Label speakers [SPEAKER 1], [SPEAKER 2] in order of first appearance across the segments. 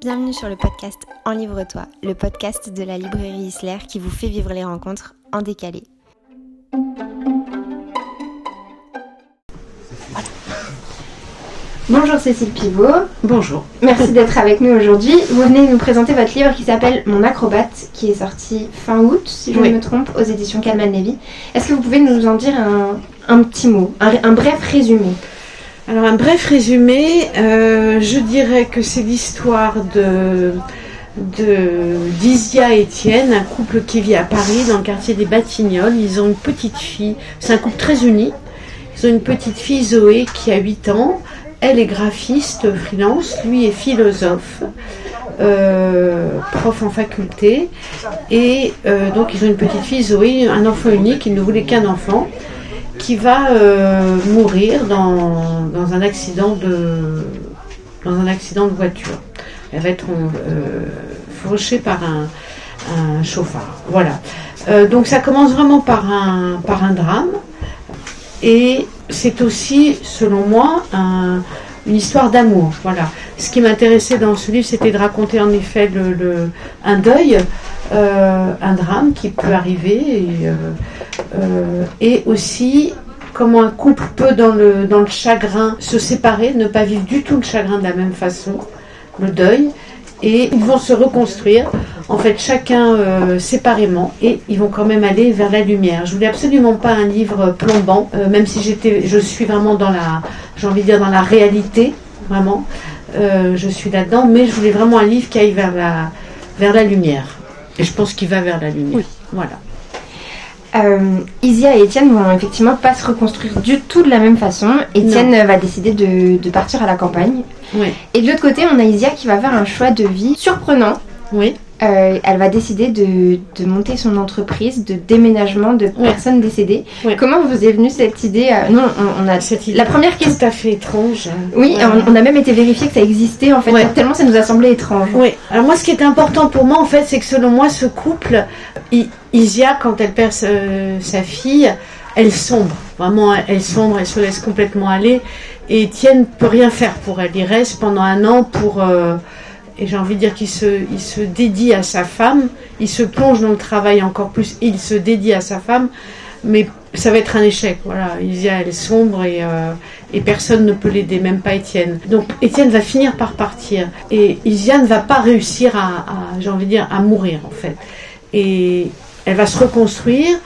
[SPEAKER 1] Bienvenue sur le podcast Enlivre-toi, le podcast de la librairie Isler qui vous fait vivre les rencontres en décalé. Bonjour Cécile Pivot.
[SPEAKER 2] Bonjour.
[SPEAKER 1] Merci d'être avec nous aujourd'hui. Vous venez nous présenter votre livre qui s'appelle Mon acrobate, qui est sorti fin août, si je ne
[SPEAKER 2] Oui.
[SPEAKER 1] me trompe, aux éditions Calman Levy. Est-ce que vous pouvez nous en dire un, un petit mot, un, un bref résumé?
[SPEAKER 2] Alors un bref résumé, euh, je dirais que c'est l'histoire de de et Étienne, un couple qui vit à Paris dans le quartier des Batignolles. Ils ont une petite fille, c'est un couple très uni. Ils ont une petite fille Zoé qui a 8 ans. Elle est graphiste freelance, lui est philosophe, euh, prof en faculté. Et euh, donc ils ont une petite fille Zoé, un enfant unique, ils ne voulaient qu'un enfant. Qui va euh, mourir dans, dans un accident de dans un accident de voiture. Elle va être euh, fauchée par un, chauffard. Voilà. Euh, donc ça commence vraiment par un par un drame et c'est aussi, selon moi, un- une histoire d'amour. Voilà. Ce qui m'intéressait dans ce livre, c'était de raconter en effet le, un deuil, un drame qui peut arriver, et aussi comment un couple peut, dans le, dans le chagrin, se séparer, ne pas vivre du tout le chagrin de la même façon, le deuil, et ils vont se reconstruire, en fait, chacun euh, séparément, et ils vont quand même aller vers la lumière. Je voulais absolument pas un livre plombant, euh, même si j'étais, je suis vraiment dans la, j'ai envie de dire dans la réalité, vraiment, Euh, je suis là-dedans, mais je voulais vraiment un livre qui aille vers la, vers la lumière. Et je pense qu'il va vers la lumière. Voilà.
[SPEAKER 1] Euh, Isia et Étienne vont effectivement pas se reconstruire du tout de la même fason. Étienne va décider de, de partir à la campagne.
[SPEAKER 2] Oui.
[SPEAKER 1] Et de l'autre côté, on a Isia qui va faire un choix de vie surprenant.
[SPEAKER 2] Oui.
[SPEAKER 1] Euh, elle va décider de, de monter son entreprise de déménagement de personnes décédées.
[SPEAKER 2] Ouais.
[SPEAKER 1] Comment vous est venue cette idée euh, Non, on, on a
[SPEAKER 2] Cette idée
[SPEAKER 1] la première question.
[SPEAKER 2] tout à fait étrange.
[SPEAKER 1] Oui,
[SPEAKER 2] Ouais.
[SPEAKER 1] on, on a même été vérifié que ça existait en fait, tellement ça nous a semblé étrange.
[SPEAKER 2] Oui, alors moi ce qui est important pour moi en fait, c'est que selon moi ce couple, I- Isia quand elle perd sa- sa fille, elle sombre, vraiment elle sombre, elle se laisse complètement aller et Étienne peut rien faire pour elle, il reste pendant un an pour... et j'ai envie de dire qu'il se, dédie à sa femme, il se plonge dans le travail encore plus, il se dédie à sa femme, mais ça va être un échec. Voilà, Isia elle est sombre et, euh, et personne ne peut l'aider, même pas Étienne. Donc Étienne va finir par partir et Isia ne va pas réussir à, à- j'ai envie de dire, à mourir en fait. Et elle va se reconstruire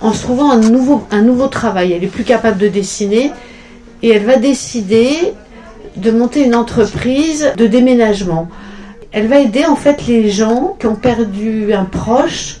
[SPEAKER 2] en se trouvant un nouveau, un nouveau travail. Elle est plus capable de dessiner et elle va décider de monter une entreprise de déménagement. Elle va aider en fait les gens qui ont perdu un proche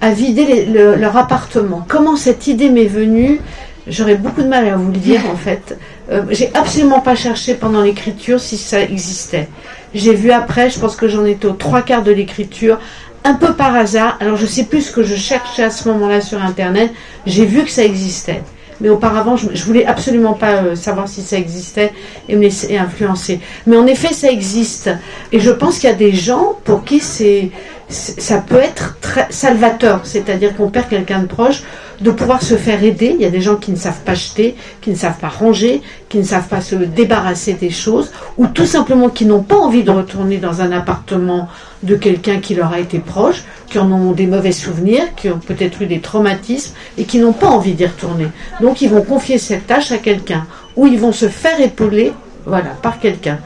[SPEAKER 2] à vider leur appartement. Comment cette idée m'est venue J'aurais beaucoup de mal à vous le dire en fait. Euh, J'ai absolument pas cherché pendant l'écriture si ça existait. J'ai vu après, je pense que j'en étais aux trois quarts de l'écriture, un peu par hasard. Alors je sais plus ce que je cherchais à ce moment-là sur internet. J'ai vu que ça existait. Mais auparavant, je, je voulais absolument pas euh, savoir si ça existait et me laisser influencer. Mais en effet, ça existe. Et je pense qu'il y a des gens pour qui c'est, ça peut être très salvateur. C'est-à-dire qu'on perd quelqu'un de proche, de pouvoir se faire aider. Il y a des gens qui ne savent pas jeter, qui ne savent pas ranger, qui ne savent pas se débarrasser des choses, ou tout simplement qui n'ont pas envie de retourner dans un appartement de quelqu'un qui leur a été proche, qui en ont des mauvais souvenirs, qui ont peut-être eu des traumatismes et qui n'ont pas envie d'y retourner. Donc ils vont confier cette tâche à quelqu'un, ou ils vont se faire épauler, voilà, par quelqu'un.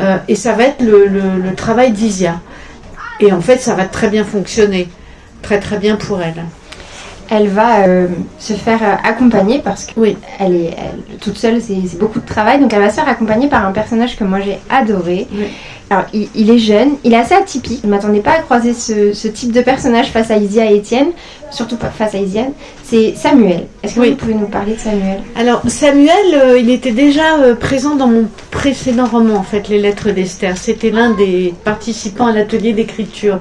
[SPEAKER 2] Euh, et ça va être le, le- le travail d'Isia. Et en fait, ça va très bien fonctionner, très très bien pour elle.
[SPEAKER 1] Elle va euh, se faire euh, accompagner parce que
[SPEAKER 2] Oui.
[SPEAKER 1] elle est elle- toute seule, c'est beaucoup de travail. Donc elle va se faire accompagner par un personnage que moi j'ai adoré.
[SPEAKER 2] Oui.
[SPEAKER 1] Alors il, il est jeune, il est assez atypique. Je ne m'attendais pas à croiser ce, ce type de personnage face à Isia et Étienne, surtout pas face à Isiane. C'est Samuel. Est-ce que
[SPEAKER 2] Oui.
[SPEAKER 1] vous pouvez nous parler de Samuel?
[SPEAKER 2] Alors Samuel, euh, il était déjà euh, présent dans mon précédent roman, en fait, Les Lettres d'Esther. C'était l'un des participants à l'atelier d'écriture.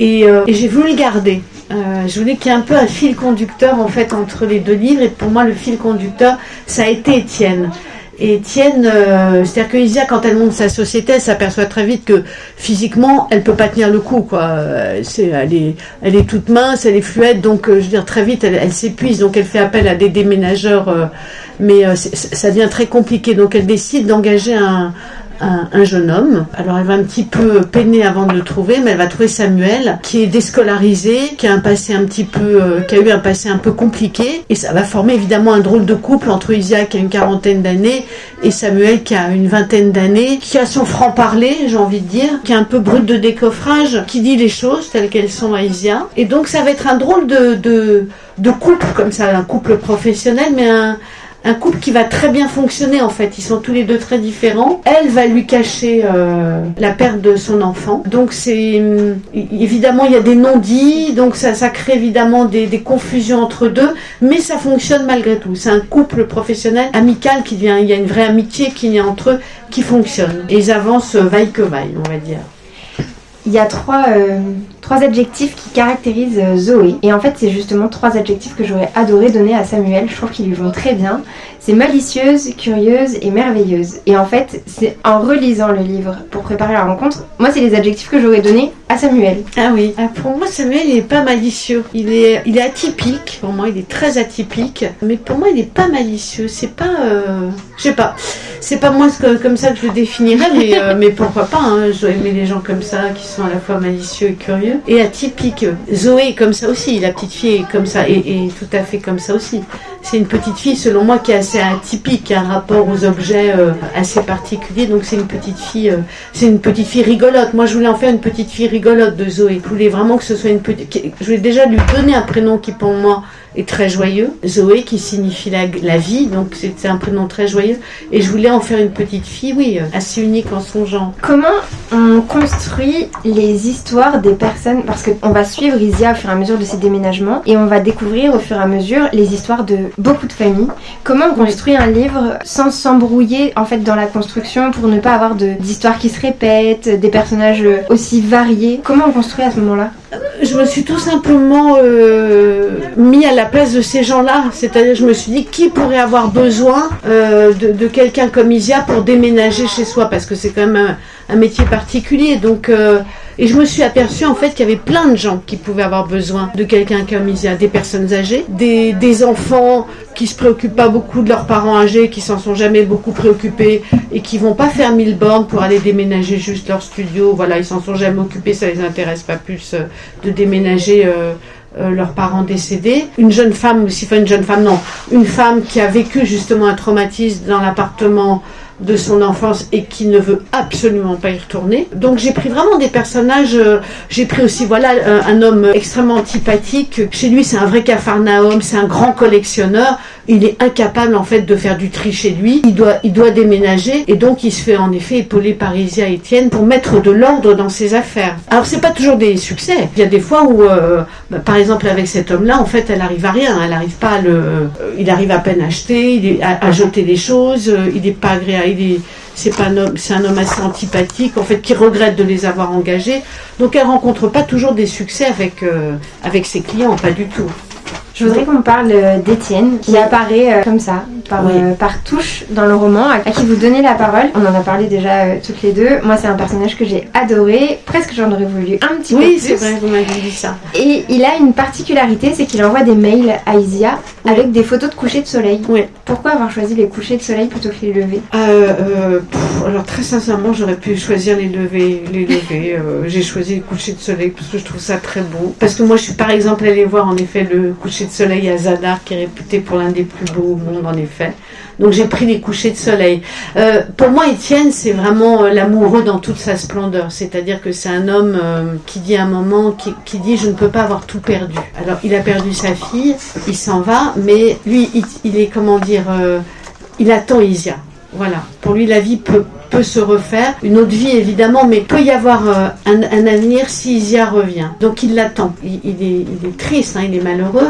[SPEAKER 2] Et, euh, et j'ai voulu le garder. Euh, je voulais qu'il y ait un peu un fil conducteur en fait entre les deux livres. Et pour moi, le fil conducteur, ça a été Étienne. Et Étienne, euh, c'est-à-dire que Isia, quand elle monte sa société, elle s'aperçoit très vite que physiquement, elle peut pas tenir le coup, quoi. Euh, C'est, elle est, elle est toute mince, elle est fluette, donc je veux dire très vite, elle, s'épuise, donc elle fait appel à des déménageurs, mais ça devient très compliqué. Donc elle décide d'engager un, un, un jeune homme. Alors elle va un petit peu peiner avant de le trouver, mais elle va trouver Samuel, qui est déscolarisé, qui a un passé un petit peu, euh, qui a eu un passé un peu compliqué, et ça va former évidemment un drôle de couple entre Isaac qui a une quarantaine d'années et Samuel qui a une vingtaine d'années, qui a son franc parler, j'ai envie de dire, qui est un peu brut de décoffrage, qui dit les choses telles qu'elles sont à Isia. Et donc ça va être un drôle de, de, de couple comme ça, un couple professionnel, mais un, un couple qui va très bien fonctionner en fait. Ils sont tous les deux très différents. Elle va lui cacher euh, la perte de son enfant. Donc c'est hum, évidemment il y a des non-dits, donc ça, crée évidemment des, confusions entre deux, mais ça fonctionne malgré tout. C'est un couple professionnel amical qui vient. Il y a une vraie amitié qui est entre eux qui fonctionne. Et ils avancent euh, vaille que vaille, on va dire.
[SPEAKER 1] Il y a trois, euh, trois adjectifs qui caractérisent euh, Zoé. Et en fait, c'est justement trois adjectifs que j'aurais adoré donner à Samuel. Je trouve qu'ils lui vont très bien. C'est malicieuse, curieuse et merveilleuse. Et en fait, c'est en relisant le livre pour préparer la rencontre, moi, c'est les adjectifs que j'aurais donnés à Samuel.
[SPEAKER 2] Ah oui. Ah, pour moi, Samuel, il est pas malicieux. Il est, il est atypique. Pour moi, il est très atypique. Mais pour moi, il est pas malicieux. C'est pas, euh, je sais pas. C'est pas moi ce que- comme ça que je le définirais, mais, euh, mais pourquoi pas. Hein. Je dois aimer les gens comme ça, qui sont à la fois malicieux et curieux. Et atypique. Zoé est comme ça aussi. La petite fille est comme ça. Et, tout à fait comme ça aussi. C'est une petite fille, selon moi, qui est assez atypique, un rapport aux objets euh, assez particulier. Donc c'est une petite fille, euh, c'est une petite fille rigolote. Moi, je voulais en faire une petite fille rigolote de Zoé. Je voulais vraiment que ce soit une petite. Je voulais déjà lui donner un prénom qui, pour moi, très joyeux. Zoé, qui signifie la, la vie, donc c'est un prénom très joyeux. Et je voulais en faire une petite fille, oui, euh, assez unique en son genre.
[SPEAKER 1] Comment on construit les histoires des personnes? Parce qu'on va suivre Isia au fur et à mesure de ses déménagements et on va découvrir au fur et à mesure les histoires de beaucoup de familles. Comment on construit un livre sans s'embrouiller en fait dans la construction pour ne pas avoir d'histoires qui se répètent, des personnages aussi variés? Comment on construit à ce moment-là?
[SPEAKER 2] Je me suis tout simplement euh, mis à la place de ces gens-là. C'est-à-dire, je me suis dit, qui pourrait avoir besoin euh, de, quelqu'un comme Isia pour déménager chez soi? Parce que c'est quand même un, un métier particulier. Donc, euh, et je me suis aperçue en fait qu'il y avait plein de gens qui pouvaient avoir besoin de quelqu'un comme Isia. Des personnes âgées, des, des enfants qui se préoccupent pas beaucoup de leurs parents âgés, qui s'en sont jamais beaucoup préoccupés et qui vont pas faire mille bornes pour aller déménager juste leur studio. Voilà, ils s'en sont jamais occupés, ça les intéresse pas plus euh, de déménager euh, euh, leurs parents décédés. Une jeune femme aussi, enfin une jeune femme, non, une femme qui a vécu justement un traumatisme dans l'appartement de son enfance et qui ne veut absolument pas y retourner. Donc j'ai pris vraiment des personnages, euh, j'ai pris aussi voilà un, un homme extrêmement antipathique. Chez lui c'est un vrai cafarnaum, c'est un grand collectionneur. Il est incapable en fait de faire du tri chez lui. Il doit, il doit déménager et donc il se fait en effet épauler par Isia Etienne pour mettre de l'ordre dans ses affaires. Alors c'est pas toujours des succès. Il y a des fois où, euh, bah, par exemple avec cet homme-là, en fait elle arrive à rien. Elle arrive pas à le, euh, il arrive à peine à acheter, à, à jeter des choses. euh, il est pas agréable. Il est, c'est pas un homme, c'est un homme assez antipathique en fait qui regrette de les avoir engagés. Donc elle rencontre pas toujours des succès avec euh, avec ses clients, pas du tout.
[SPEAKER 1] Je voudrais qu'on parle euh, d'Étienne, qui apparaît euh, comme ça, par,
[SPEAKER 2] Oui.
[SPEAKER 1] euh, par touche dans le roman, à, qui vous donnez la parole. On en a parlé déjà euh, toutes les deux. Moi, c'est un personnage que j'ai adoré. Presque j'en aurais voulu un petit peu
[SPEAKER 2] Oui,
[SPEAKER 1] plus.
[SPEAKER 2] c'est vrai, vous m'avez dit ça.
[SPEAKER 1] Et il a une particularité, c'est qu'il envoie des mails à Isia
[SPEAKER 2] Oui.
[SPEAKER 1] avec des photos de coucher de soleil.
[SPEAKER 2] Oui.
[SPEAKER 1] Pourquoi avoir choisi les couchers de soleil plutôt que les levées
[SPEAKER 2] Euh, pff, alors très sincèrement, j'aurais pu choisir les levées. Les levées. J'ai choisi le coucher de soleil parce que je trouve ça très beau. Parce que moi, je suis par exemple allée voir en effet le coucher de soleil à Zadar, qui est réputé pour l'un des plus beaux au monde en effet. Donc j'ai pris les couchers de soleil. Euh, pour moi, Étienne, c'est vraiment euh, l'amoureux dans toute sa splendeur. C'est-à-dire que c'est un homme euh, qui dit à un moment, qui, dit je ne peux pas avoir tout perdu. Alors il a perdu sa fille, il s'en va, mais lui, il, est comment dire, il attend Isia. Voilà. Pour lui, la vie peut, se refaire. Une autre vie, évidemment, mais peut y avoir un, avenir si Isia revient. Donc il l'attend. Il, il est, il est triste, hein, il est malheureux.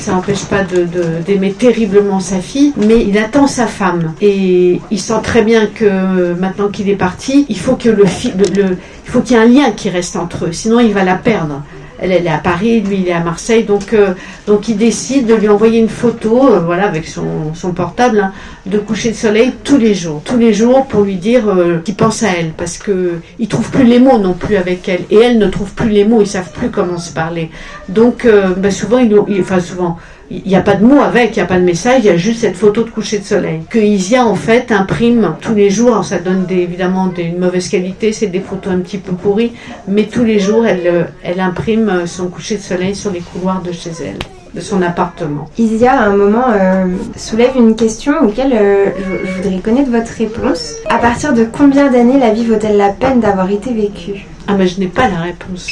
[SPEAKER 2] Ça n'empêche pas de- de- d'aimer terriblement sa fille, mais il attend sa femme. Et il sent très bien que euh, maintenant qu'il est parti, il faut qu'il y ait un lien qui reste entre eux. Sinon, il va la perdre. Elle, elle est à Paris, lui, il est à Marseille. Donc, euh, donc il décide de lui envoyer une photo, euh, voilà, avec son, son portable, hein, de coucher de soleil tous les jours. Tous les jours pour lui dire euh, qu'il pense à elle. Parce que il trouve plus les mots non plus avec elle. Et elle ne trouve plus les mots, ils savent plus comment se parler. Donc, euh, bah, souvent, il, il- enfin souvent, il n'y a pas de mots avec, il n'y a pas de message, il y a juste cette photo de coucher de soleil. Que Isia, en fait, imprime tous les jours. ça donne évidemment des, une mauvaise qualité, c'est des photos un petit peu pourries, mais tous les jours, elle, euh, elle imprime son coucher de soleil sur les couloirs de chez elle de son appartement.
[SPEAKER 1] Isia, à un moment, euh, soulève une question auquel euh, je, je, voudrais connaître votre réponse. À partir de combien d'années la vie vaut-elle la peine d'avoir été vécue?
[SPEAKER 2] Ah, mais je n'ai pas la réponse.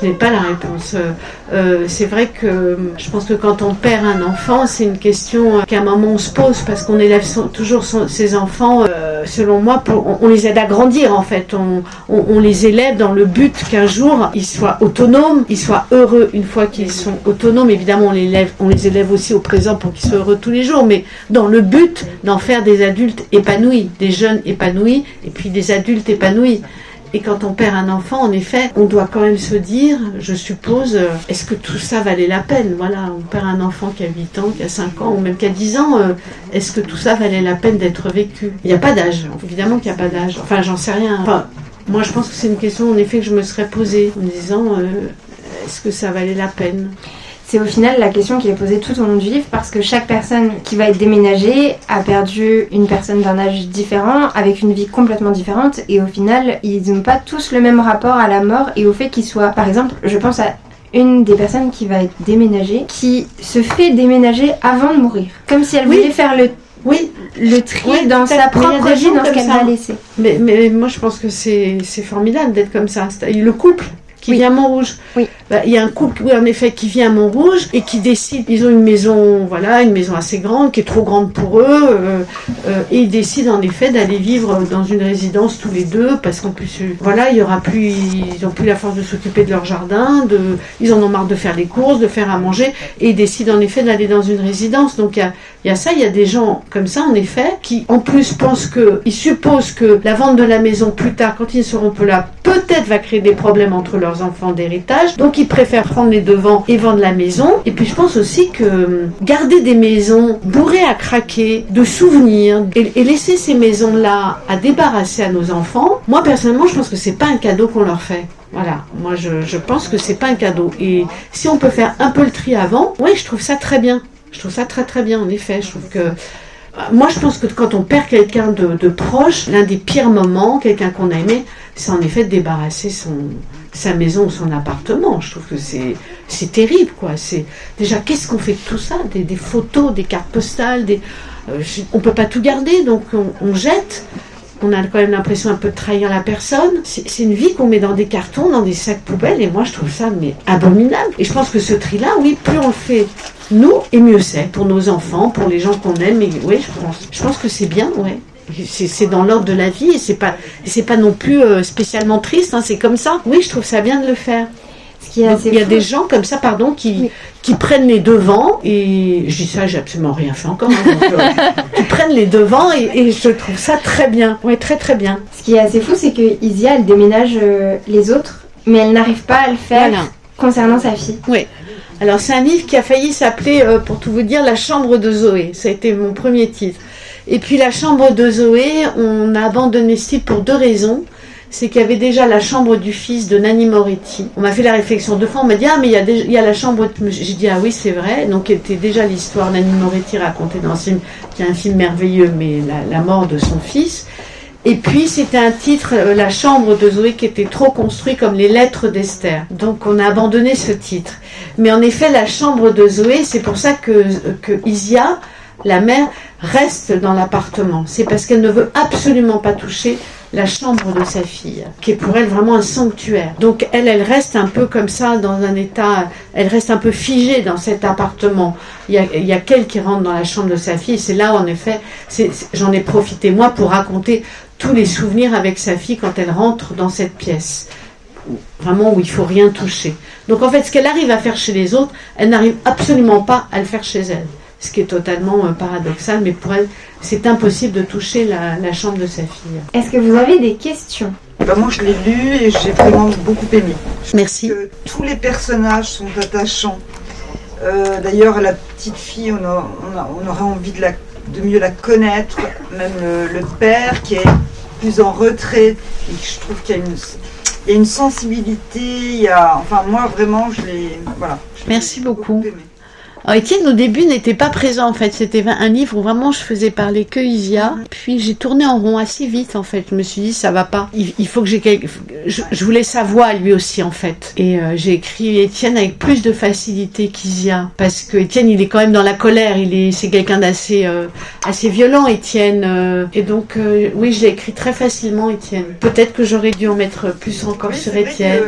[SPEAKER 2] Je n'ai pas la réponse. Euh, euh, c'est vrai que je pense que quand on perd un enfant, c'est une question qu'à un moment on se pose parce qu'on élève toujours ses enfants, euh, selon moi, on, les aide à grandir en fait. On, les élève dans le but qu'un jour ils soient autonomes, ils soient heureux une fois qu'ils sont autonomes. Évidemment, on les élève aussi au présent pour qu'ils soient heureux tous les jours, mais dans le but d'en faire des adultes épanouis, des jeunes épanouis et puis des adultes épanouis. Et quand on perd un enfant, en effet, on doit quand même se dire, je suppose, euh, est-ce que tout ça valait la peine? Voilà, on perd un enfant qui a 8 ans, qui a 5 ans, ou même qui a 10 ans, euh, est-ce que tout ça valait la peine d'être vécu? Il n'y a pas d'âge, évidemment qu'il n'y a pas d'âge. Enfin, j'en sais rien. Moi, je pense que c'est une question, en effet, que je me serais posée, en me disant, euh, est-ce que ça valait la peine?
[SPEAKER 1] C'est au final la question qui est posée tout au long du livre parce que chaque personne qui va être déménagée a perdu une personne d'un âge différent, avec une vie complètement différente, et au final, ils n'ont pas tous le même rapport à la mort et au fait qu'ils soient, par exemple, je pense à une des personnes qui va être déménagée, qui se fait déménager avant de mourir, comme si elle voulait faire le oui, le tri dans sa propre vie, dans ce qu'elle va laisser.
[SPEAKER 2] Mais, mais moi, je pense que c'est formidable d'être comme ça. Le couple qui vient à Montrouge. Oui. Bah, il y a un couple, oui, en effet, qui vient à Montrouge et qui décide, ils ont une maison, voilà, une maison assez grande, qui est trop grande pour eux, euh, euh, et ils décident en effet d'aller vivre dans une résidence tous les deux, parce qu'en plus, euh, voilà, il y aura plus, ils ont plus la force de s'occuper de leur jardin, de, ils en ont marre de faire les courses, de faire à manger, et ils décident en effet d'aller dans une résidence. Donc il y a, il y a ça, il y a des gens comme ça, en effet, qui en plus pensent que, ils supposent que la vente de la maison plus tard, quand ils ne seront plus là, peut-être va créer des problèmes entre leurs enfants d'héritage. Donc ils préfèrent prendre les devants et vendre la maison. Et puis je pense aussi que hum, garder des maisons bourrées à craquer de souvenirs et, laisser ces maisons-là à débarrasser à nos enfants, moi personnellement je pense que c'est pas un cadeau qu'on leur fait. Voilà, moi je, je pense que c'est pas un cadeau. Et si on peut faire un peu le tri avant, oui, je trouve ça très bien. Je trouve ça très très bien en effet. Je trouve que moi, je pense que quand on perd quelqu'un de, proche, l'un des pires moments, quelqu'un qu'on a aimé, c'est en effet de débarrasser sa maison ou son appartement. Je trouve que c'est, terrible, quoi. Déjà, qu'est-ce qu'on fait de tout ça? Des, photos, des cartes postales, des, euh, on peut pas tout garder, donc on jette on a quand même l'impression un peu de trahir la personne. C'est une vie qu'on met dans des cartons, dans des sacs poubelles, et moi je trouve ça mais abominable. Et je pense que ce tri-là, oui, plus on le fait nous, et mieux c'est pour nos enfants, pour les gens qu'on aime. Et oui, je pense, je pense que c'est bien, ouais. C'est dans l'ordre de la vie et c'est pas, c'est pas non plus euh, spécialement triste. Hein, c'est comme ça. Oui, je trouve ça bien de le faire il y a des gens comme ça, pardon, qui, qui prennent les devants, et je dis ça, j'ai absolument rien fait encore, hein, euh, qui prennent les devants, et, je trouve ça très bien, ouais, très très bien.
[SPEAKER 1] Ce qui est assez fou, c'est que Isia, elle déménage euh, les autres, mais elle n'arrive pas à le faire concernant sa fille.
[SPEAKER 2] Oui. Alors c'est un livre qui a failli s'appeler, euh, pour tout vous dire, La chambre de Zoé. Ça a été mon premier titre. Et puis La chambre de Zoé, on a abandonné ce titre pour deux raisons c'est qu'il y avait déjà la chambre du fils de Nanni Moretti. On m'a fait la réflexion deux fois, on m'a dit, ah, mais il y a, il y a la chambre. J'ai dit, ah oui, c'est vrai. Donc, était déjà l'histoire Nanni Moretti racontée dans un film, qui est un film merveilleux, mais la, mort de son fils. Et puis, c'était un titre, euh, La chambre de Zoé, qui était trop construit comme les lettres d'Esther. Donc, on a abandonné ce titre. Mais en effet, La chambre de Zoé, c'est pour ça que, que Isia, la mère, reste dans l'appartement. C'est parce qu'elle ne veut absolument pas toucher la chambre de sa fille, qui est pour elle vraiment un sanctuaire. Donc elle, elle reste un peu comme ça dans un état, elle reste un peu figée dans cet appartement. Il y a, qu'elle qui rentre dans la chambre de sa fille. C'est là, en effet, j'en ai profité moi pour raconter tous les souvenirs avec sa fille quand elle rentre dans cette pièce. Vraiment où il faut rien toucher. Donc en fait, ce qu'elle arrive à faire chez les autres, elle n'arrive absolument pas à le faire chez elle ce qui est totalement euh, paradoxal, mais pour elle, c'est impossible de toucher la, chambre de sa fille.
[SPEAKER 1] Est-ce que vous avez des questions?
[SPEAKER 3] Bah moi, je l'ai lu et j'ai vraiment beaucoup aimé.
[SPEAKER 2] Merci.
[SPEAKER 3] tous les personnages sont attachants. Euh, d'ailleurs, la petite fille, on, aurait envie de, la, de, mieux la connaître. Même le, père qui est plus en retrait. Et je trouve qu'il y a une, il y a une sensibilité. Il y a, enfin, moi, vraiment, je l'ai. Voilà.
[SPEAKER 2] Merci beaucoup. Étienne, au début, n'était pas présent, en fait. C'était un livre où vraiment je faisais parler que Isia. Puis j'ai tourné en rond assez vite, en fait. Je me suis dit, ça va pas. Il, faut que j'ai quelque... Je, je, voulais sa voix, lui aussi, en fait. Et euh, j'ai écrit Étienne avec plus de facilité qu'Isia. Parce que Étienne, il est quand même dans la colère. Il est, c'est quelqu'un d'assez, euh, assez violent, Étienne. Euh. et donc, oui, je l'ai écrit très facilement, Étienne. Peut-être que j'aurais dû en mettre plus encore sur Étienne.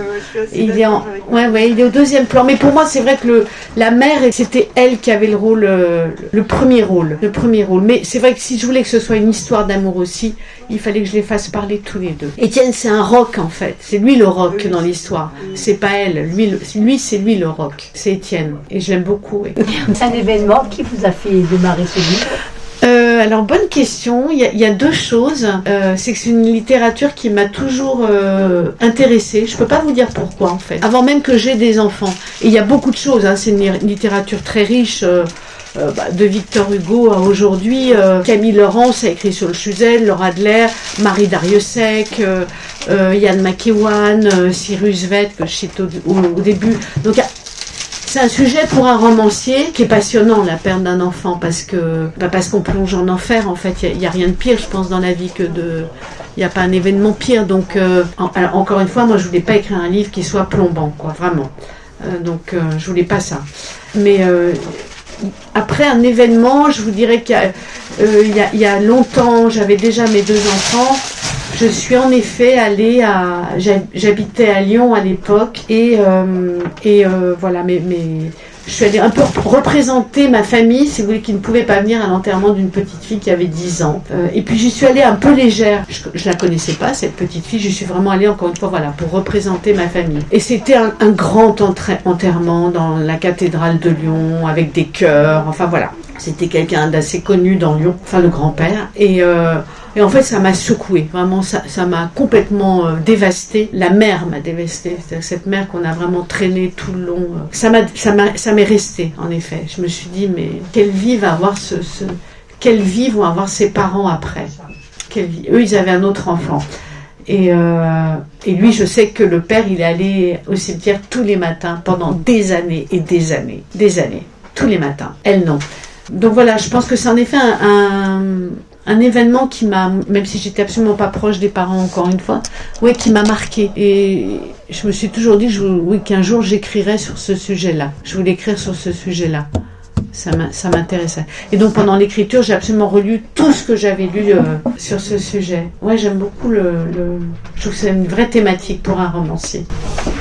[SPEAKER 2] il est en... ouais, ouais, il est au deuxième plan. Mais pour moi, c'est vrai que le, la mère, c'était elle qui avait le rôle, euh, le premier rôle, le premier rôle. Mais c'est vrai que si je voulais que ce soit une histoire d'amour aussi, il fallait que je les fasse parler tous les deux. Étienne, c'est un rock en fait. C'est lui le rock dans l'histoire. C'est pas elle. Lui, lui c'est lui le rock. C'est Étienne. Et je l'aime beaucoup.
[SPEAKER 4] C'est un événement qui vous a fait démarrer ce livre?
[SPEAKER 2] Alors bonne question. Il y, a, deux choses. Euh, c'est que c'est une littérature qui m'a toujours euh, intéressée. Je peux pas vous dire pourquoi en fait. Avant même que j'ai des enfants. Il y a beaucoup de choses. Hein. C'est une littérature très riche. Bah, de Victor Hugo à aujourd'hui, Camille Laurence a écrit sur le Chuzel, Laura Adler, Marie Dariussec, Yann McEwan, Cyrus Vett que je cite au, au, début. Donc c'est un sujet pour un romancier qui est passionnant, la perte d'un enfant, parce que bah parce qu'on plonge en enfer. En fait, il n'y a, rien de pire, je pense, dans la vie que de. Il n'y a pas un événement pire. Donc, euh, encore une fois, moi, je voulais pas écrire un livre qui soit plombant, quoi, vraiment. Euh, donc, euh, je voulais pas ça. Mais après un événement, je vous dirais qu'il y, a longtemps, j'avais déjà mes deux enfants. Je suis en effet allée à. J'habitais à Lyon à l'époque et, euh, et euh, voilà, mais, mais je suis allée un peu représenter ma famille, si vous voulez, qui ne pouvait pas venir à l'enterrement d'une petite fille qui avait 10 ans. Euh, et puis j'y suis allée un peu légère. Je, ne la connaissais pas, cette petite fille. Je suis vraiment allée, encore une fois, voilà, pour représenter ma famille. Et c'était un, un, grand enterrement dans la cathédrale de Lyon, avec des chœurs, enfin voilà. C'était quelqu'un d'assez connu dans Lyon, enfin le grand-père. Et et en fait, ça m'a secoué. Vraiment, ça, m'a complètement euh, dévasté. La mer m'a dévasté. Cette mer qu'on a vraiment traînée tout le long. Euh. Ça m'est resté, en effet. Je me suis dit, mais quelle vie va avoir ce quelle vie vont avoir ses parents après? Quelle vie? Eux, ils avaient un autre enfant. Et, euh, et lui, je sais que le père, il allait au cimetière tous les matins pendant des années et des années, des années, tous les matins. Elle non. Donc voilà, je pense que c'est en effet un, un un événement qui m'a, même si j'étais absolument pas proche des parents encore une fois, ouais, qui m'a marqué. Et je me suis toujours dit, oui, qu'un jour j'écrirais sur ce sujet-là. Je voulais écrire sur ce sujet-là ça m'intéressait. Et donc pendant l'écriture, j'ai absolument relu tout ce que j'avais lu euh, sur ce sujet. Ouais, j'aime beaucoup le, Je trouve que c'est une vraie thématique pour un romancier.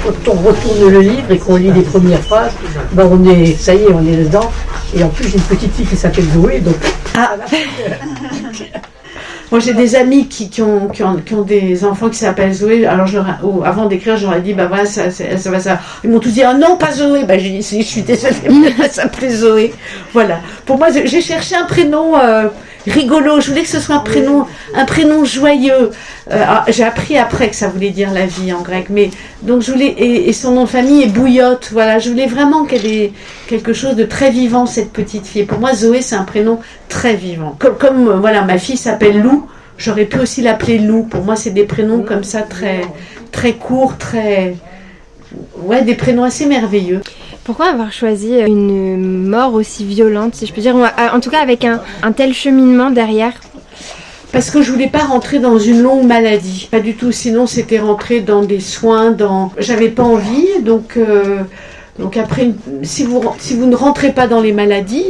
[SPEAKER 4] Quand on retourne le livre et qu'on lit les premières phrases, ben on est, ça y est, on est dedans. Et en plus, j'ai une petite fille qui s'appelle Zoé, donc. Ah.
[SPEAKER 2] Moi, j'ai des amis qui, qui, ont, qui, ont, qui, ont, des enfants qui s'appellent Zoé. Alors, je avant d'écrire, j'aurais dit, bah voilà, ça, ça, ça, ça. Ils m'ont tous dit, oh non, pas Zoé. Bah, j'ai dit, je suis désolée, mais elle s'appelait Zoé. Voilà. Pour moi, j'ai cherché un prénom. Euh, rigolo. Je voulais que ce soit un prénom, un prénom joyeux. Euh, ah, j'ai appris après que ça voulait dire la vie en grec, mais donc je voulais et, son nom de famille est Bouillotte. Voilà, je voulais vraiment qu'elle ait quelque chose de très vivant cette petite fille. Pour moi, Zoé c'est un prénom très vivant. Comme, comme euh, voilà, ma fille s'appelle Lou. J'aurais pu aussi l'appeler Lou. Pour moi, c'est des prénoms comme ça très très courts, très ouais, des prénoms assez merveilleux.
[SPEAKER 1] Pourquoi avoir choisi une mort aussi violente, si je peux dire, en tout cas avec un, tel cheminement derrière?
[SPEAKER 2] Parce que je voulais pas rentrer dans une longue maladie, pas du tout. Sinon, c'était rentrer dans des soins, dans. J'avais pas envie, donc euh, après, si vous ne rentrez pas dans les maladies,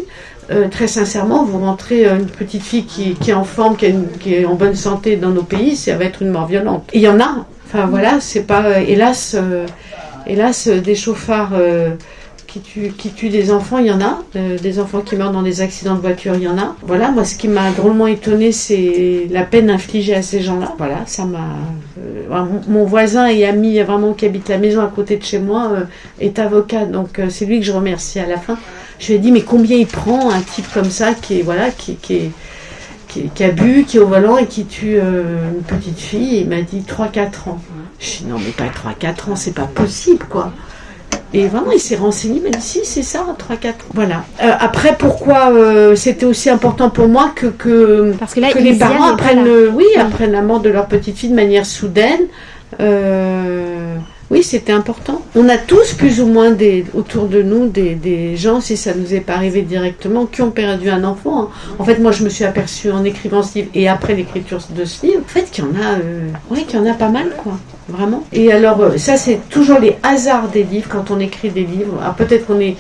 [SPEAKER 2] euh, très sincèrement, vous rentrez euh, une petite fille qui, est en forme, qui est, en bonne santé dans nos pays, ça va être une mort violente. Il y en a. Enfin voilà, c'est pas hélas hélas des chauffards qui tue, qui tue des enfants, il y en a. Euh, des enfants qui meurent dans des accidents de voiture, il y en a. Voilà, moi, ce qui m'a drôlement étonné, c'est la peine infligée à ces gens-là. Voilà, ça m'a. Euh, mon, voisin et ami, vraiment, qui habite la maison à côté de chez moi, euh, est avocat. Donc, c'est lui que je remercie à la fin. Je lui ai dit, mais combien il prend un type comme ça, qui est. Voilà, qui, qui qui, a bu, qui est au volant et qui tue une petite fille. il m'a dit 3-4 ans. Je dis non mais pas 3-4 ans, c'est pas possible quoi. Et vraiment, il s'est renseigné, mais si, c'est ça, 3-4. Voilà. Euh, après, pourquoi euh, c'était aussi important pour moi que, que,
[SPEAKER 1] Parce que, là,
[SPEAKER 2] les parents apprennent, oui, apprennent la mort de leur petite fille de manière soudaine. Euh, Oui, c'était important. On a tous plus ou moins autour de nous des, des gens, si ça nous est pas arrivé directement, qui ont perdu un enfant. hein. En fait, moi, je me suis aperçue en écrivant ce livre et après l'écriture de ce livre, en fait, qu'il y en a, euh, qu'il y en a pas mal, quoi. Vraiment. Et alors, euh, ça, c'est toujours les hasards des livres quand on écrit des livres. Alors, peut-être qu'on est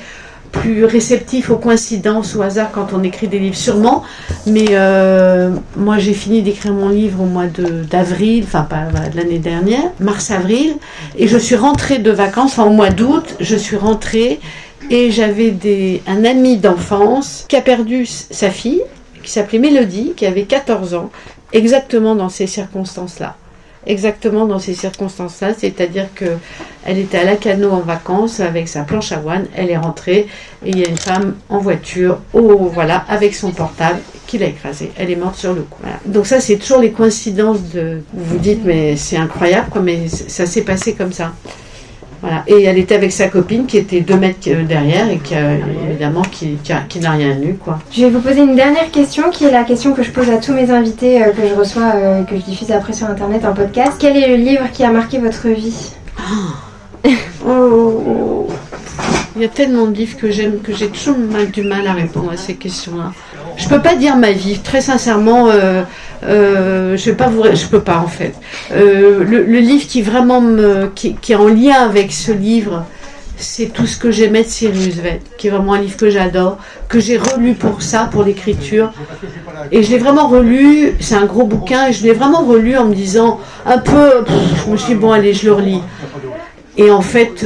[SPEAKER 2] plus réceptif aux coïncidences, au hasard quand on écrit des livres, sûrement. Mais euh, moi, j'ai fini d'écrire mon livre au mois d'avril, enfin pas l'année dernière, mars-avril, et je suis rentrée de vacances, enfin au mois d'août, je suis rentrée et j'avais un ami d'enfance qui a perdu sa fille, qui s'appelait Mélodie, qui avait 14 ans, exactement dans ces circonstances-là. Exactement dans ces circonstances-là, c'est-à-dire que elle était à Lacano en vacances avec sa planche à voile, elle est rentrée et il y a une femme en voiture, oh voilà, avec son portable qui l'a écrasée. Elle est morte sur le coup. Donc ça, c'est toujours les coïncidences de. Vous dites mais c'est incroyable, quoi, mais ça s'est passé comme ça. Voilà. Et elle était avec sa copine qui était deux mètres derrière et qui a, évidemment qui, qui n'a rien eu quoi.
[SPEAKER 1] Je vais vous poser une dernière question qui est la question que je pose à tous mes invités euh, que je reçois, euh, que je diffuse après sur internet en podcast. Quel est le livre qui a marqué votre vie?
[SPEAKER 2] Oh, il y a tellement de livres que j'aime que j'ai toujours mal du mal à répondre à ces questions-là. Je peux pas dire ma vie, très sincèrement. Euh, euh, je je peux pas en fait. Euh, le, livre qui vraiment me, qui, est en lien avec ce livre, c'est tout ce que j'aimais de Cyrus Vett, qui est vraiment un livre que j'adore, que j'ai relu pour ça, pour l'écriture. Et je l'ai vraiment relu, c'est un gros bouquin, et je l'ai vraiment relu en me disant un peu, je me suis dit, bon allez, je le relis. Et en fait,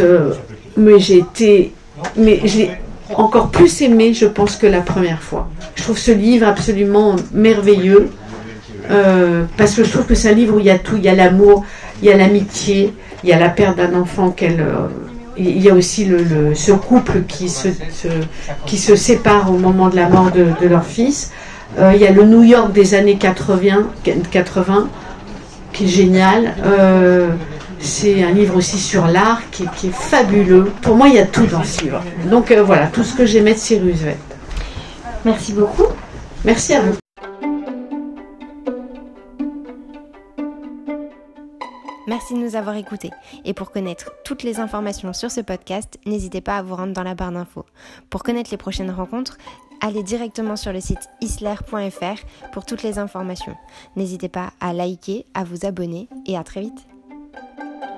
[SPEAKER 2] mais j'ai été, mais je l'ai encore plus aimé, je pense, que la première fois. Je trouve ce livre absolument merveilleux, euh, parce que je trouve que c'est un livre où il y a tout, il y a l'amour, il y a l'amitié, il y a la perte d'un enfant qu'elle... euh, il y a aussi ce couple qui se, qui se sépare au moment de la mort de, leur fils. Euh, il y a le New York des années 80, 80 qui est génial. C'est un livre aussi sur l'art qui, est- qui est fabuleux. Pour moi, il y a tout dans ce livre. Donc euh, voilà, tout ce que j'aimais de Cyrus Vett.
[SPEAKER 1] Merci beaucoup.
[SPEAKER 2] Merci à vous.
[SPEAKER 1] Merci de nous avoir écoutés. Et pour connaître toutes les informations sur ce podcast, n'hésitez pas à vous rendre dans la barre d'infos. Pour connaître les prochaines rencontres, allez directement sur le site isler.fr pour toutes les informations. N'hésitez pas à liker, à vous abonner et à très vite. Thank you.